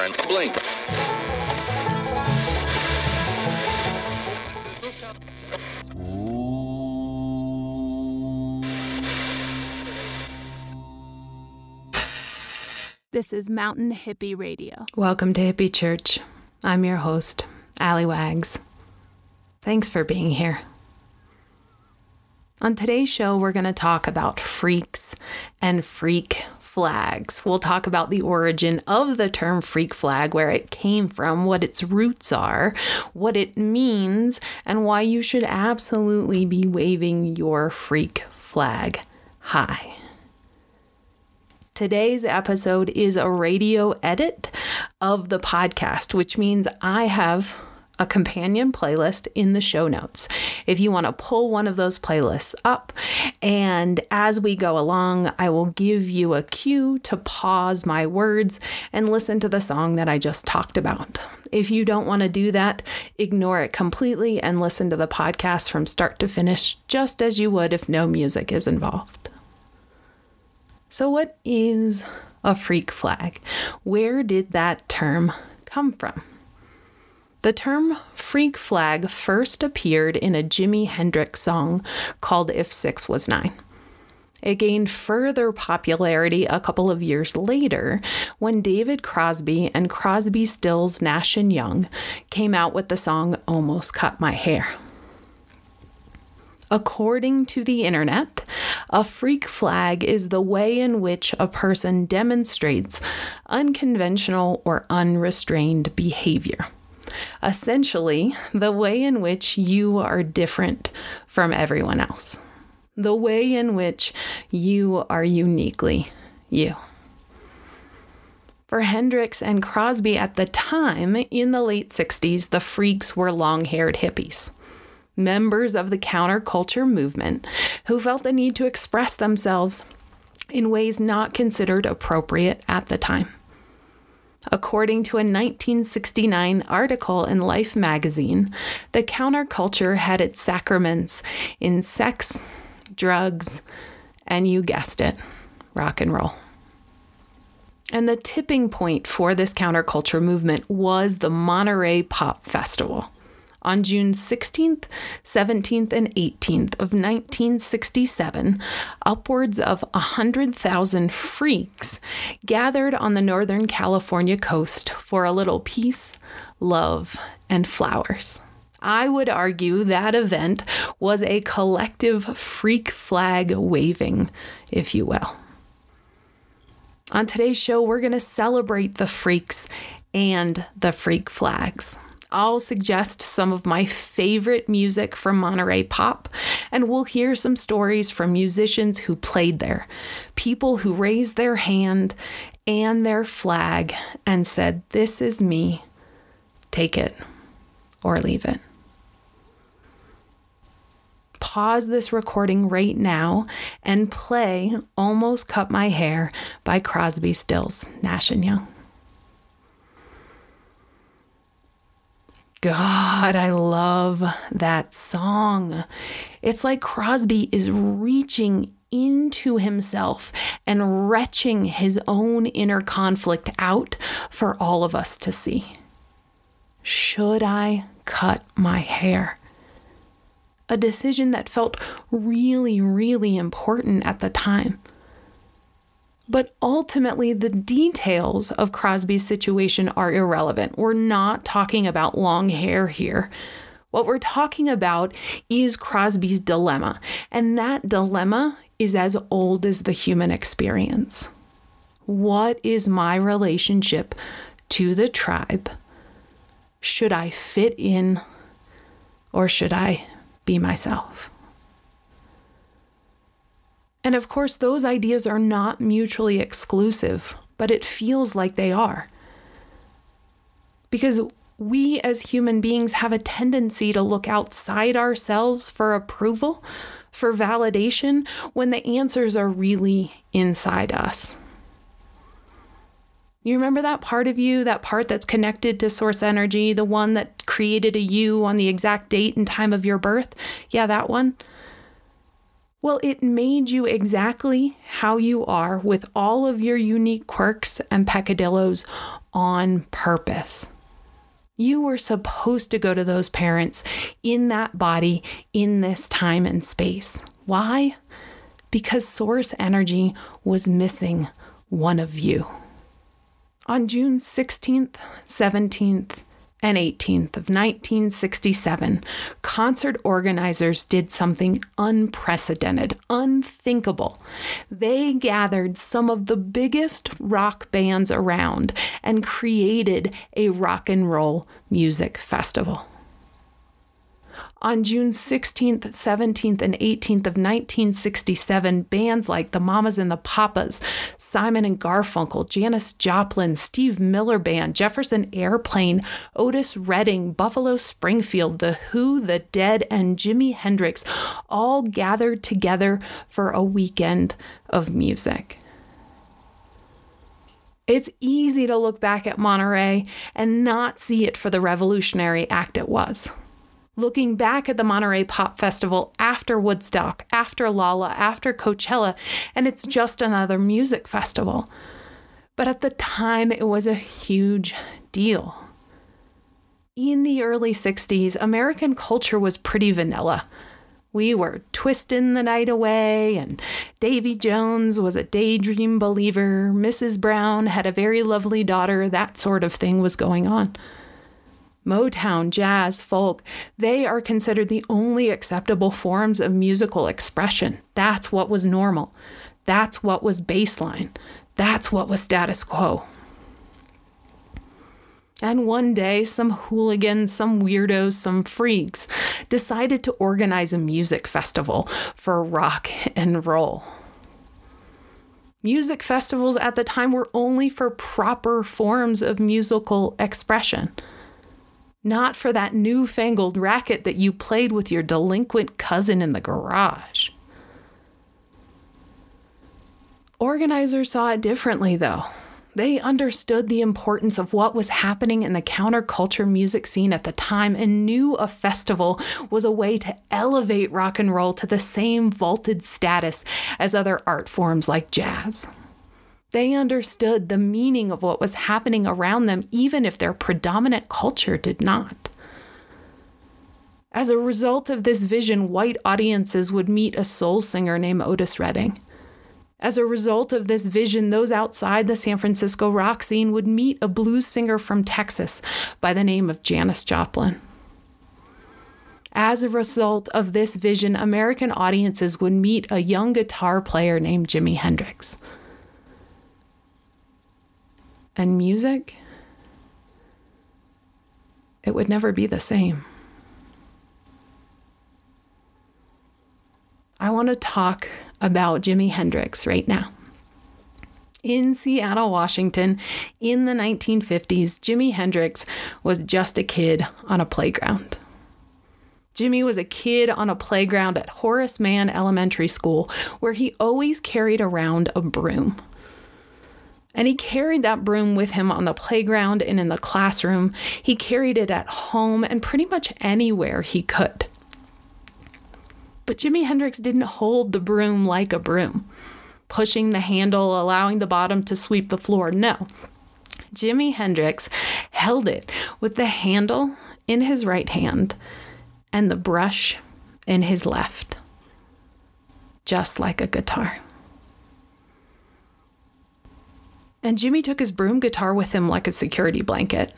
friend. Blink. This is Mountain Hippie Radio. Welcome to Hippie Church. I'm your host, Allie Wags. Thanks for being here. On today's show, we're going to talk about freaks and freak flags. We'll talk about the origin of the term freak flag, where it came from, what its roots are, what it means, and why you should absolutely be waving your freak flag high. Today's episode is a radio edit of the podcast, which means I have a companion playlist in the show notes. If you want to pull one of those playlists up, and as we go along, I will give you a cue to pause my words and listen to the song that I just talked about. If you don't want to do that, ignore it completely and listen to the podcast from start to finish, just as you would if no music is involved. So, what is a freak flag? Where did that term come from? The term freak flag first appeared in a Jimi Hendrix song called If Six Was Nine. It gained further popularity a couple of years later when David Crosby and Crosby, Stills, Nash and Young came out with the song Almost Cut My Hair. According to the internet, a freak flag is the way in which a person demonstrates unconventional or unrestrained behavior. Essentially, the way in which you are different from everyone else. The way in which you are uniquely you. For Hendrix and Crosby at the time, in the late 60s, the freaks were long haired hippies members of the counterculture movement who felt the need to express themselves in ways not considered appropriate at the time. According to a 1969 article in Life magazine, the counterculture had its sacraments in sex, drugs, and you guessed it, rock and roll. And the tipping point for this counterculture movement was the Monterey Pop Festival on June 16th, 17th, and 18th of 1967, upwards of 100,000 freaks gathered on the Northern California coast for a little peace, love, and flowers. I would argue that event was a collective freak flag waving, if you will. On today's show, we're going to celebrate the freaks and the freak flags. I'll suggest some of my favorite music from Monterey Pop, and we'll hear some stories from musicians who played there, people who raised their hand and their flag and said, This is me. Take it or leave it. Pause this recording right now and play Almost Cut My Hair by Crosby, Stills, Nash and Young. God, I love that song. It's like Crosby is reaching into himself and retching his own inner conflict out for all of us to see. Should I cut my hair? A decision that felt really, really important at the time. But ultimately, the details of Crosby's situation are irrelevant. We're not talking about long hair here. What we're talking about is Crosby's dilemma, and that dilemma is as old as the human experience. What is my relationship to the tribe? Should I fit in or should I be myself? And of course, those ideas are not mutually exclusive, but it feels like they are. Because we as human beings have a tendency to look outside ourselves for approval, for validation, when the answers are really inside us. You remember that part of you, that part that's connected to source energy, the one that created a you on the exact date and time of your birth? Yeah, that one. Well, it made you exactly how you are with all of your unique quirks and peccadillos on purpose. You were supposed to go to those parents in that body in this time and space. Why? Because source energy was missing one of you. On June 16th, 17th, and 18th of 1967, concert organizers did something unprecedented, unthinkable. They gathered some of the biggest rock bands around and created a rock and roll music festival. On June 16th, 17th, and 18th of 1967, bands like the Mamas and the Papas, Simon and Garfunkel, Janis Joplin, Steve Miller Band, Jefferson Airplane, Otis Redding, Buffalo Springfield, The Who, The Dead, and Jimi Hendrix all gathered together for a weekend of music. It's easy to look back at Monterey and not see it for the revolutionary act it was looking back at the Monterey Pop Festival after Woodstock, after Lolla, after Coachella, and it's just another music festival. But at the time, it was a huge deal. In the early 60s, American culture was pretty vanilla. We were twisting the night away, and Davy Jones was a daydream believer. Mrs. Brown had a very lovely daughter. That sort of thing was going on. Motown, jazz, folk, they are considered the only acceptable forms of musical expression. That's what was normal. That's what was baseline. That's what was status quo. And one day, some hooligans, some weirdos, some freaks decided to organize a music festival for rock and roll. Music festivals at the time were only for proper forms of musical expression not for that newfangled racket that you played with your delinquent cousin in the garage. Organizers saw it differently, though. They understood the importance of what was happening in the counterculture music scene at the time and knew a festival was a way to elevate rock and roll to the same vaulted status as other art forms like jazz. They understood the meaning of what was happening around them, even if their predominant culture did not. As a result of this vision, white audiences would meet a soul singer named Otis Redding. As a result of this vision, those outside the San Francisco rock scene would meet a blues singer from Texas by the name of Janis Joplin. As a result of this vision, American audiences would meet a young guitar player named Jimi Hendrix and music, it would never be the same. I want to talk about Jimi Hendrix right now. In Seattle, Washington, in the 1950s, Jimi Hendrix was just a kid on a playground. Jimi was a kid on a playground at Horace Mann Elementary School where he always carried around a broom. And he carried that broom with him on the playground and in the classroom. He carried it at home and pretty much anywhere he could. But Jimi Hendrix didn't hold the broom like a broom, pushing the handle, allowing the bottom to sweep the floor. No. Jimi Hendrix held it with the handle in his right hand and the brush in his left, just like a guitar. And Jimi took his broom guitar with him like a security blanket.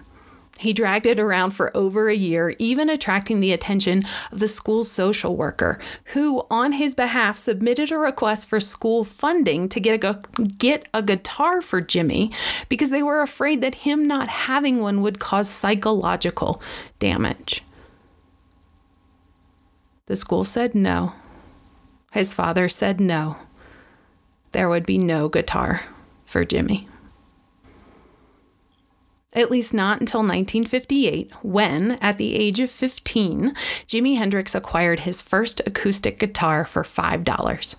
He dragged it around for over a year, even attracting the attention of the school's social worker, who, on his behalf, submitted a request for school funding to get a, get a guitar for Jimi because they were afraid that him not having one would cause psychological damage. The school said no. His father said no. There would be no guitar for Jimi at least not until 1958, when, at the age of 15, Jimi Hendrix acquired his first acoustic guitar for $5.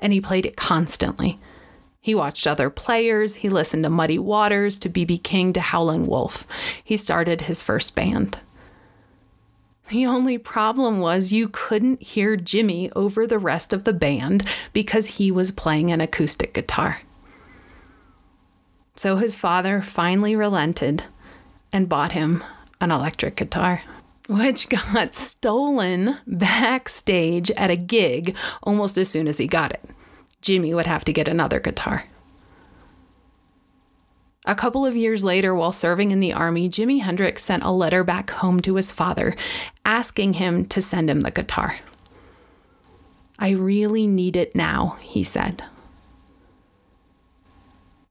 And he played it constantly. He watched other players, he listened to Muddy Waters, to B.B. King, to Howlin' Wolf. He started his first band. The only problem was you couldn't hear Jimi over the rest of the band because he was playing an acoustic guitar. So his father finally relented and bought him an electric guitar, which got stolen backstage at a gig almost as soon as he got it. Jimi would have to get another guitar. A couple of years later, while serving in the Army, Jimi Hendrix sent a letter back home to his father asking him to send him the guitar. I really need it now, he said.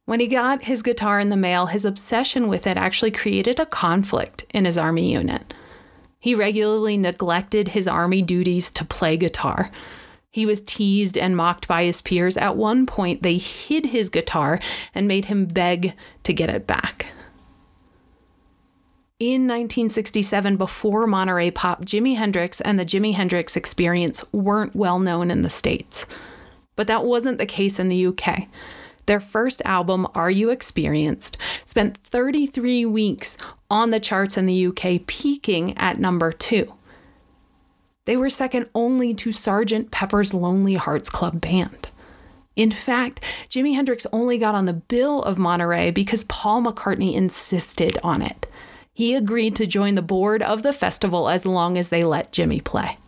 When he got his guitar in the mail, his obsession with it actually created a conflict in his Army unit. He regularly neglected his Army duties to play guitar he was teased and mocked by his peers. At one point, they hid his guitar and made him beg to get it back. In 1967, before Monterey Pop, Jimi Hendrix and the Jimi Hendrix Experience weren't well known in the States. But that wasn't the case in the UK. Their first album, Are You Experienced, spent 33 weeks on the charts in the UK, peaking at number two. They were second only to Sgt. Pepper's Lonely Hearts Club Band. In fact, Jimi Hendrix only got on the bill of Monterey because Paul McCartney insisted on it. He agreed to join the board of the festival as long as they let Jimi play.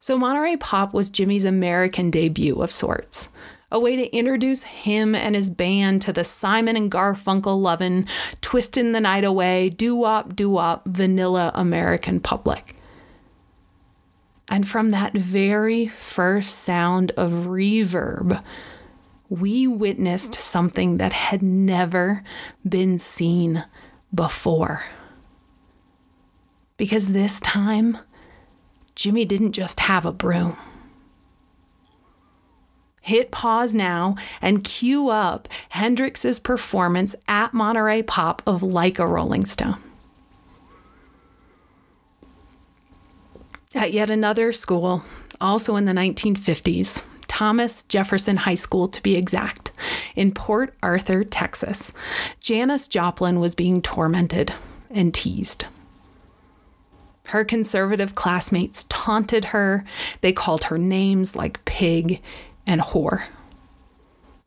So, Monterey Pop was Jimi's American debut of sorts, a way to introduce him and his band to the Simon and Garfunkel lovin', twisting the night away, doo wop, doo wop, vanilla American public. And from that very first sound of reverb, we witnessed something that had never been seen before. Because this time, Jimi didn't just have a broom. Hit pause now and cue up Hendrix's performance at Monterey Pop of Like a Rolling Stone. At yet another school, also in the 1950s, Thomas Jefferson High School to be exact, in Port Arthur, Texas, Janis Joplin was being tormented and teased. Her conservative classmates taunted her. They called her names like pig and whore.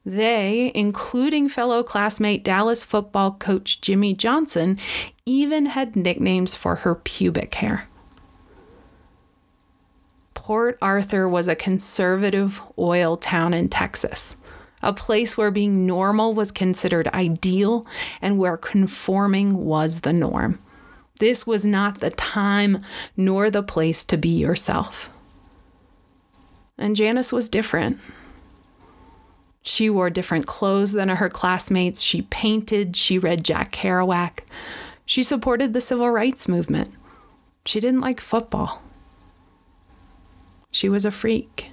They, including fellow classmate Dallas football coach Jimmy Johnson, even had nicknames for her pubic hair. Port Arthur was a conservative oil town in Texas, a place where being normal was considered ideal and where conforming was the norm. This was not the time nor the place to be yourself. And Janis was different. She wore different clothes than her classmates. She painted. She read Jack Kerouac. She supported the civil rights movement. She didn't like football. She was a freak.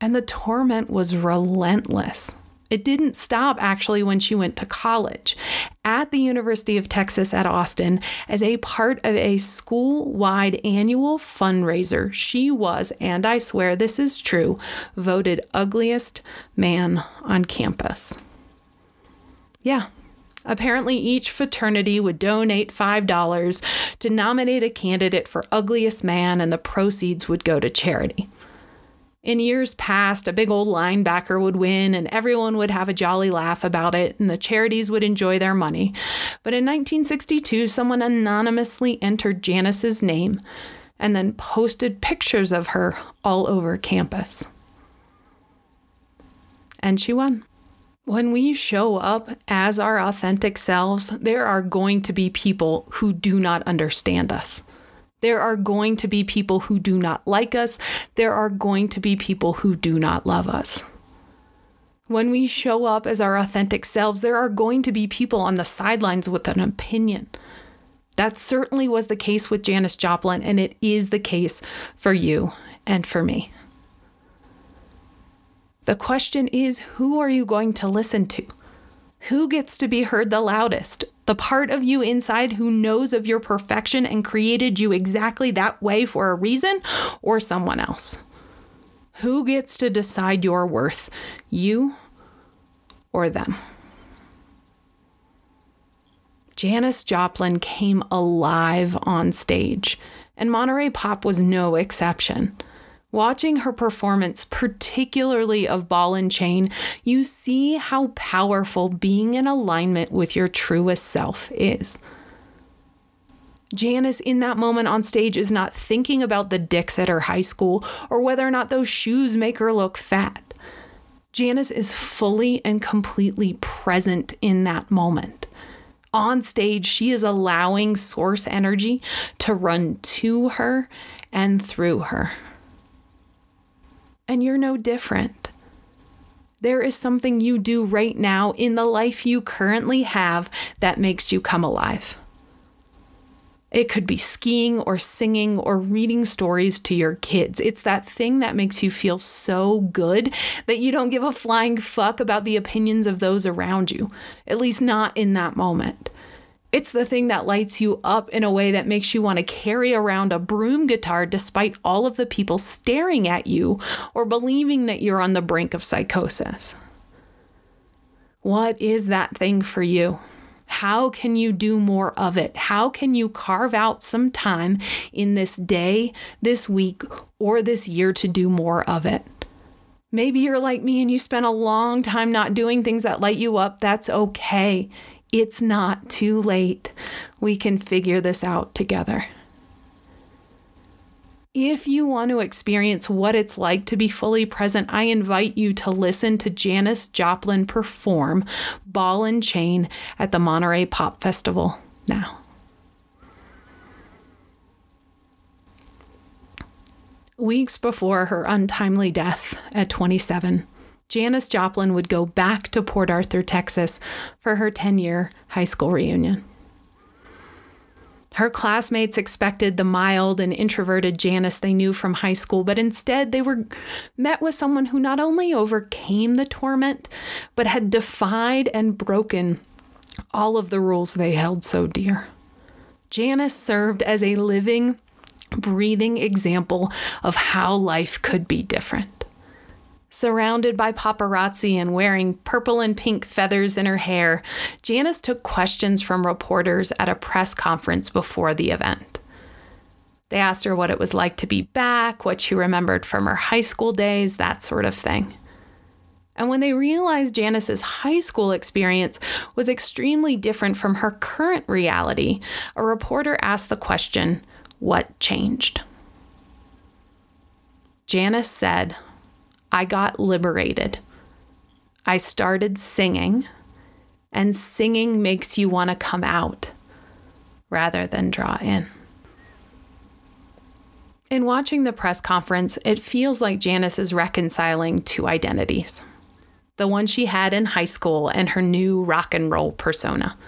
And the torment was relentless. It didn't stop actually when she went to college at the University of Texas at Austin as a part of a school wide annual fundraiser. She was, and I swear this is true, voted ugliest man on campus. Yeah, Apparently, each fraternity would donate $5 to nominate a candidate for ugliest man, and the proceeds would go to charity. In years past, a big old linebacker would win, and everyone would have a jolly laugh about it, and the charities would enjoy their money. But in 1962, someone anonymously entered Janis's name and then posted pictures of her all over campus. And she won. When we show up as our authentic selves, there are going to be people who do not understand us. There are going to be people who do not like us. There are going to be people who do not love us. When we show up as our authentic selves, there are going to be people on the sidelines with an opinion. That certainly was the case with Janis Joplin, and it is the case for you and for me. The question is who are you going to listen to? Who gets to be heard the loudest? The part of you inside who knows of your perfection and created you exactly that way for a reason, or someone else? Who gets to decide your worth? You or them? Janis Joplin came alive on stage, and Monterey Pop was no exception. Watching her performance, particularly of Ball and Chain, you see how powerful being in alignment with your truest self is. Janis, in that moment on stage, is not thinking about the dicks at her high school or whether or not those shoes make her look fat. Janis is fully and completely present in that moment. On stage, she is allowing source energy to run to her and through her. And you're no different. There is something you do right now in the life you currently have that makes you come alive. It could be skiing or singing or reading stories to your kids. It's that thing that makes you feel so good that you don't give a flying fuck about the opinions of those around you, at least not in that moment. It's the thing that lights you up in a way that makes you want to carry around a broom guitar despite all of the people staring at you or believing that you're on the brink of psychosis. What is that thing for you? How can you do more of it? How can you carve out some time in this day, this week, or this year to do more of it? Maybe you're like me and you spent a long time not doing things that light you up. That's okay. It's not too late. We can figure this out together. If you want to experience what it's like to be fully present, I invite you to listen to Janis Joplin perform Ball and Chain at the Monterey Pop Festival now. Weeks before her untimely death at 27, Janis Joplin would go back to Port Arthur, Texas for her 10 year high school reunion. Her classmates expected the mild and introverted Janis they knew from high school, but instead they were met with someone who not only overcame the torment, but had defied and broken all of the rules they held so dear. Janis served as a living, breathing example of how life could be different. Surrounded by paparazzi and wearing purple and pink feathers in her hair, Janis took questions from reporters at a press conference before the event. They asked her what it was like to be back, what she remembered from her high school days, that sort of thing. And when they realized Janis's high school experience was extremely different from her current reality, a reporter asked the question, What changed? Janis said, I got liberated. I started singing, and singing makes you want to come out rather than draw in. In watching the press conference, it feels like Janis is reconciling two identities the one she had in high school and her new rock and roll persona.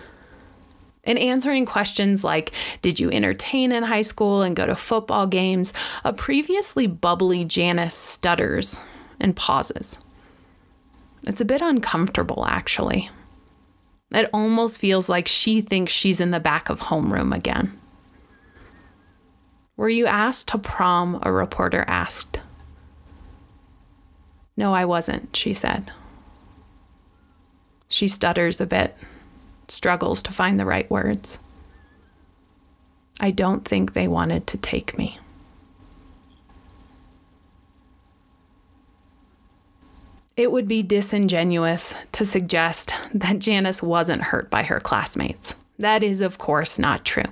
In answering questions like, Did you entertain in high school and go to football games? a previously bubbly Janis stutters and pauses. It's a bit uncomfortable, actually. It almost feels like she thinks she's in the back of homeroom again. Were you asked to prom? A reporter asked. No, I wasn't, she said. She stutters a bit, struggles to find the right words. I don't think they wanted to take me. It would be disingenuous to suggest that Janis wasn't hurt by her classmates. That is, of course, not true.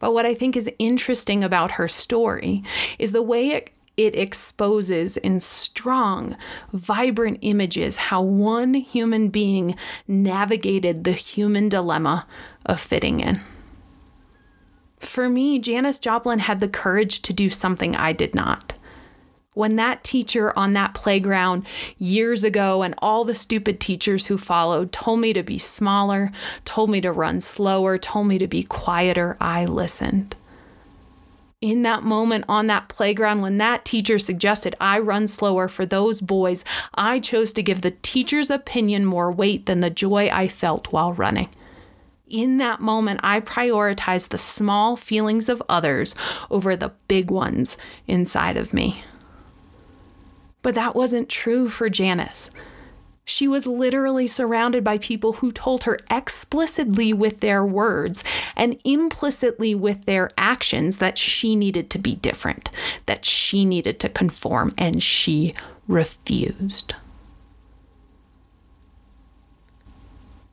But what I think is interesting about her story is the way it, it exposes in strong, vibrant images how one human being navigated the human dilemma of fitting in. For me, Janis Joplin had the courage to do something I did not when that teacher on that playground years ago and all the stupid teachers who followed told me to be smaller, told me to run slower, told me to be quieter, I listened. In that moment on that playground, when that teacher suggested I run slower for those boys, I chose to give the teacher's opinion more weight than the joy I felt while running. In that moment, I prioritized the small feelings of others over the big ones inside of me. But that wasn't true for Janis. She was literally surrounded by people who told her explicitly with their words and implicitly with their actions that she needed to be different, that she needed to conform, and she refused.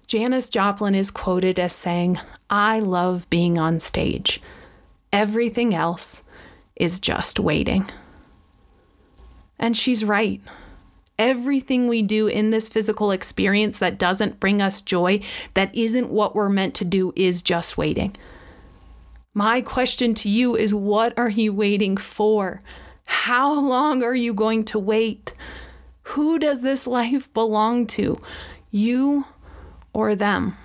Janis Joplin is quoted as saying, I love being on stage. Everything else is just waiting. And she's right. Everything we do in this physical experience that doesn't bring us joy, that isn't what we're meant to do, is just waiting. My question to you is what are you waiting for? How long are you going to wait? Who does this life belong to? You or them?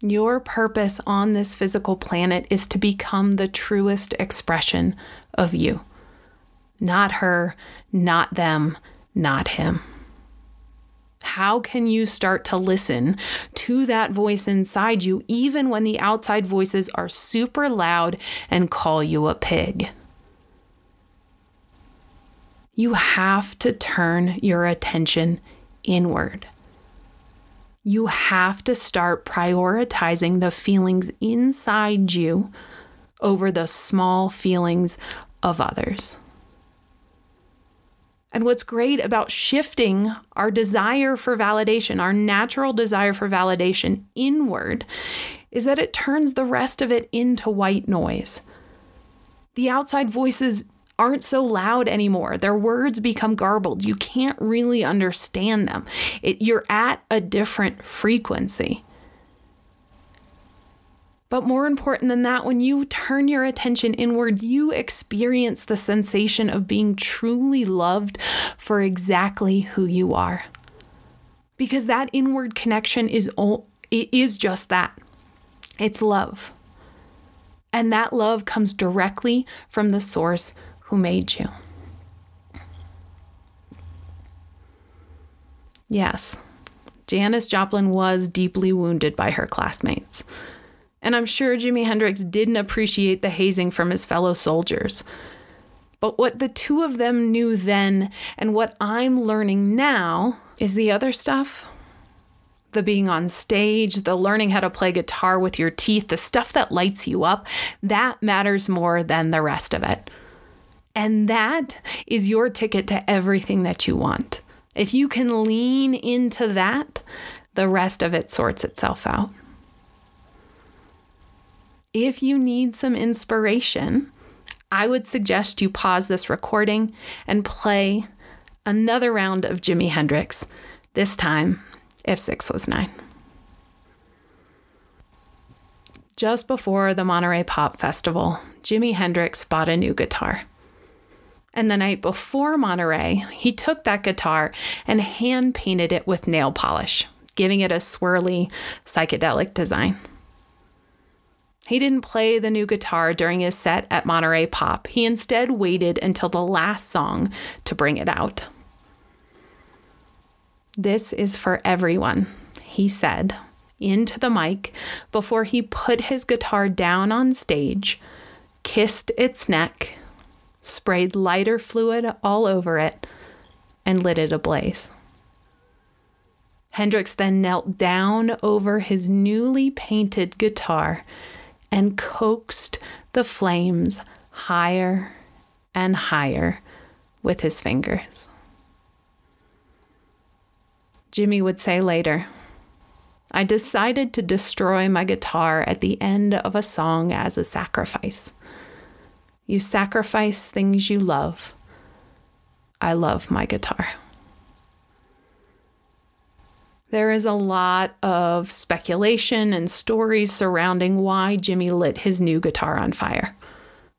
Your purpose on this physical planet is to become the truest expression of you. Not her, not them, not him. How can you start to listen to that voice inside you, even when the outside voices are super loud and call you a pig? You have to turn your attention inward. You have to start prioritizing the feelings inside you over the small feelings of others. And what's great about shifting our desire for validation, our natural desire for validation inward, is that it turns the rest of it into white noise. The outside voices aren't so loud anymore. Their words become garbled. You can't really understand them. It, you're at a different frequency. But more important than that, when you turn your attention inward, you experience the sensation of being truly loved for exactly who you are. Because that inward connection is it is just that. It's love. And that love comes directly from the source who made you. Yes, Janis Joplin was deeply wounded by her classmates and I'm sure Jimi Hendrix didn't appreciate the hazing from his fellow soldiers. But what the two of them knew then and what I'm learning now is the other stuff. The being on stage, the learning how to play guitar with your teeth, the stuff that lights you up, that matters more than the rest of it. And that is your ticket to everything that you want. If you can lean into that, the rest of it sorts itself out if you need some inspiration, I would suggest you pause this recording and play another round of Jimi Hendrix, this time if six was nine. Just before the Monterey Pop Festival, Jimi Hendrix bought a new guitar. And the night before Monterey, he took that guitar and hand painted it with nail polish, giving it a swirly, psychedelic design. He didn't play the new guitar during his set at Monterey Pop. He instead waited until the last song to bring it out. This is for everyone, he said into the mic before he put his guitar down on stage, kissed its neck, sprayed lighter fluid all over it, and lit it ablaze. Hendrix then knelt down over his newly painted guitar and coaxed the flames higher and higher with his fingers. Jimi would say later, I decided to destroy my guitar at the end of a song as a sacrifice. You sacrifice things you love. I love my guitar. There is a lot of speculation and stories surrounding why Jimi lit his new guitar on fire.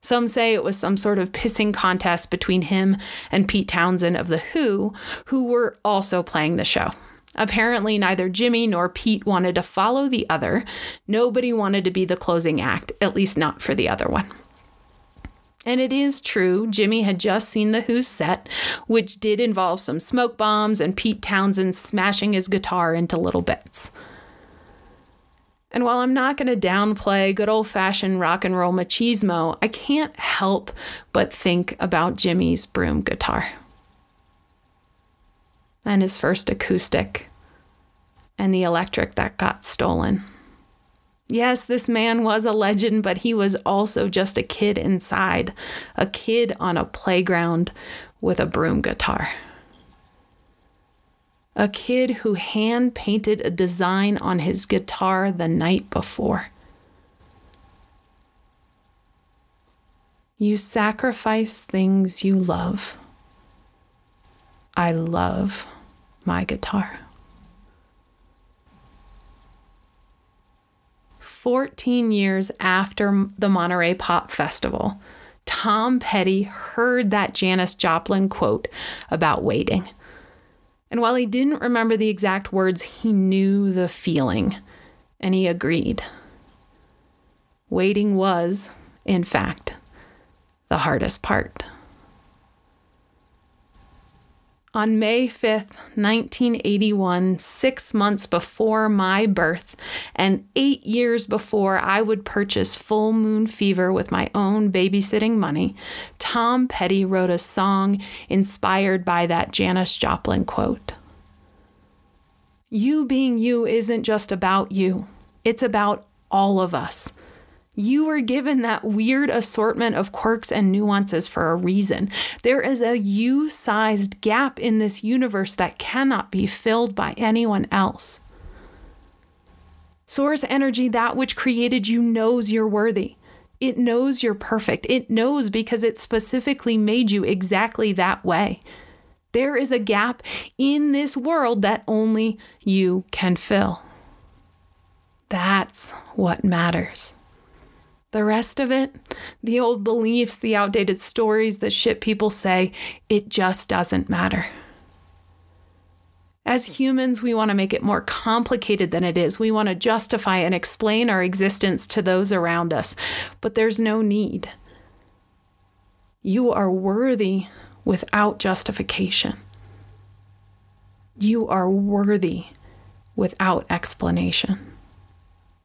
Some say it was some sort of pissing contest between him and Pete Townshend of The Who, who were also playing the show. Apparently, neither Jimi nor Pete wanted to follow the other. Nobody wanted to be the closing act, at least not for the other one. And it is true, Jimi had just seen the Who's set, which did involve some smoke bombs and Pete Townshend smashing his guitar into little bits. And while I'm not going to downplay good old fashioned rock and roll machismo, I can't help but think about Jimi's broom guitar. and his first acoustic, and the electric that got stolen. Yes, this man was a legend, but he was also just a kid inside, a kid on a playground with a broom guitar. A kid who hand painted a design on his guitar the night before. You sacrifice things you love. I love my guitar. 14 years after the Monterey Pop Festival, Tom Petty heard that Janis Joplin quote about waiting. And while he didn't remember the exact words, he knew the feeling, and he agreed. Waiting was, in fact, the hardest part. On May 5th, 1981, six months before my birth, and eight years before I would purchase Full Moon Fever with my own babysitting money, Tom Petty wrote a song inspired by that Janis Joplin quote. You being you isn't just about you, it's about all of us. You were given that weird assortment of quirks and nuances for a reason. There is a you sized gap in this universe that cannot be filled by anyone else. Source energy, that which created you, knows you're worthy. It knows you're perfect. It knows because it specifically made you exactly that way. There is a gap in this world that only you can fill. That's what matters. The rest of it, the old beliefs, the outdated stories, the shit people say, it just doesn't matter. As humans, we want to make it more complicated than it is. We want to justify and explain our existence to those around us, but there's no need. You are worthy without justification. You are worthy without explanation.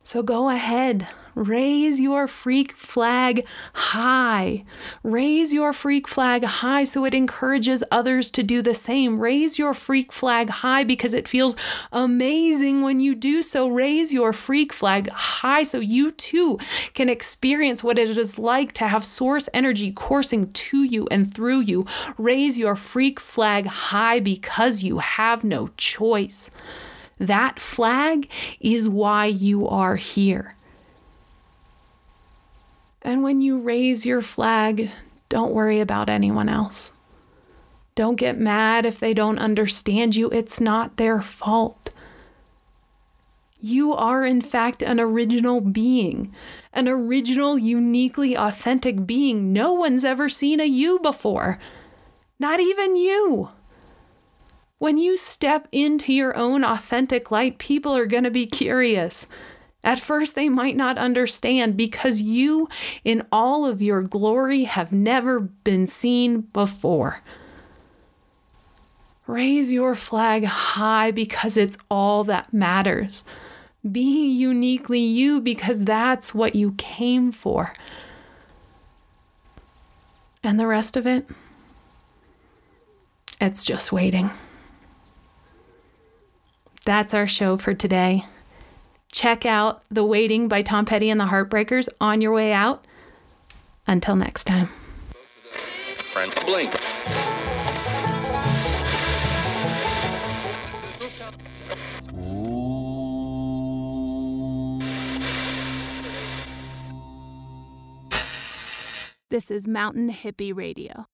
So go ahead, Raise your freak flag high. Raise your freak flag high so it encourages others to do the same. Raise your freak flag high because it feels amazing when you do so. Raise your freak flag high so you too can experience what it is like to have source energy coursing to you and through you. Raise your freak flag high because you have no choice. That flag is why you are here. And when you raise your flag, don't worry about anyone else. Don't get mad if they don't understand you. It's not their fault. You are, in fact, an original being, an original, uniquely authentic being. No one's ever seen a you before, not even you. When you step into your own authentic light, people are going to be curious. At first, they might not understand because you, in all of your glory, have never been seen before. Raise your flag high because it's all that matters. Be uniquely you because that's what you came for. And the rest of it, it's just waiting. That's our show for today. Check out The Waiting by Tom Petty and the Heartbreakers on your way out. Until next time. Friend Blink. This is Mountain Hippie Radio.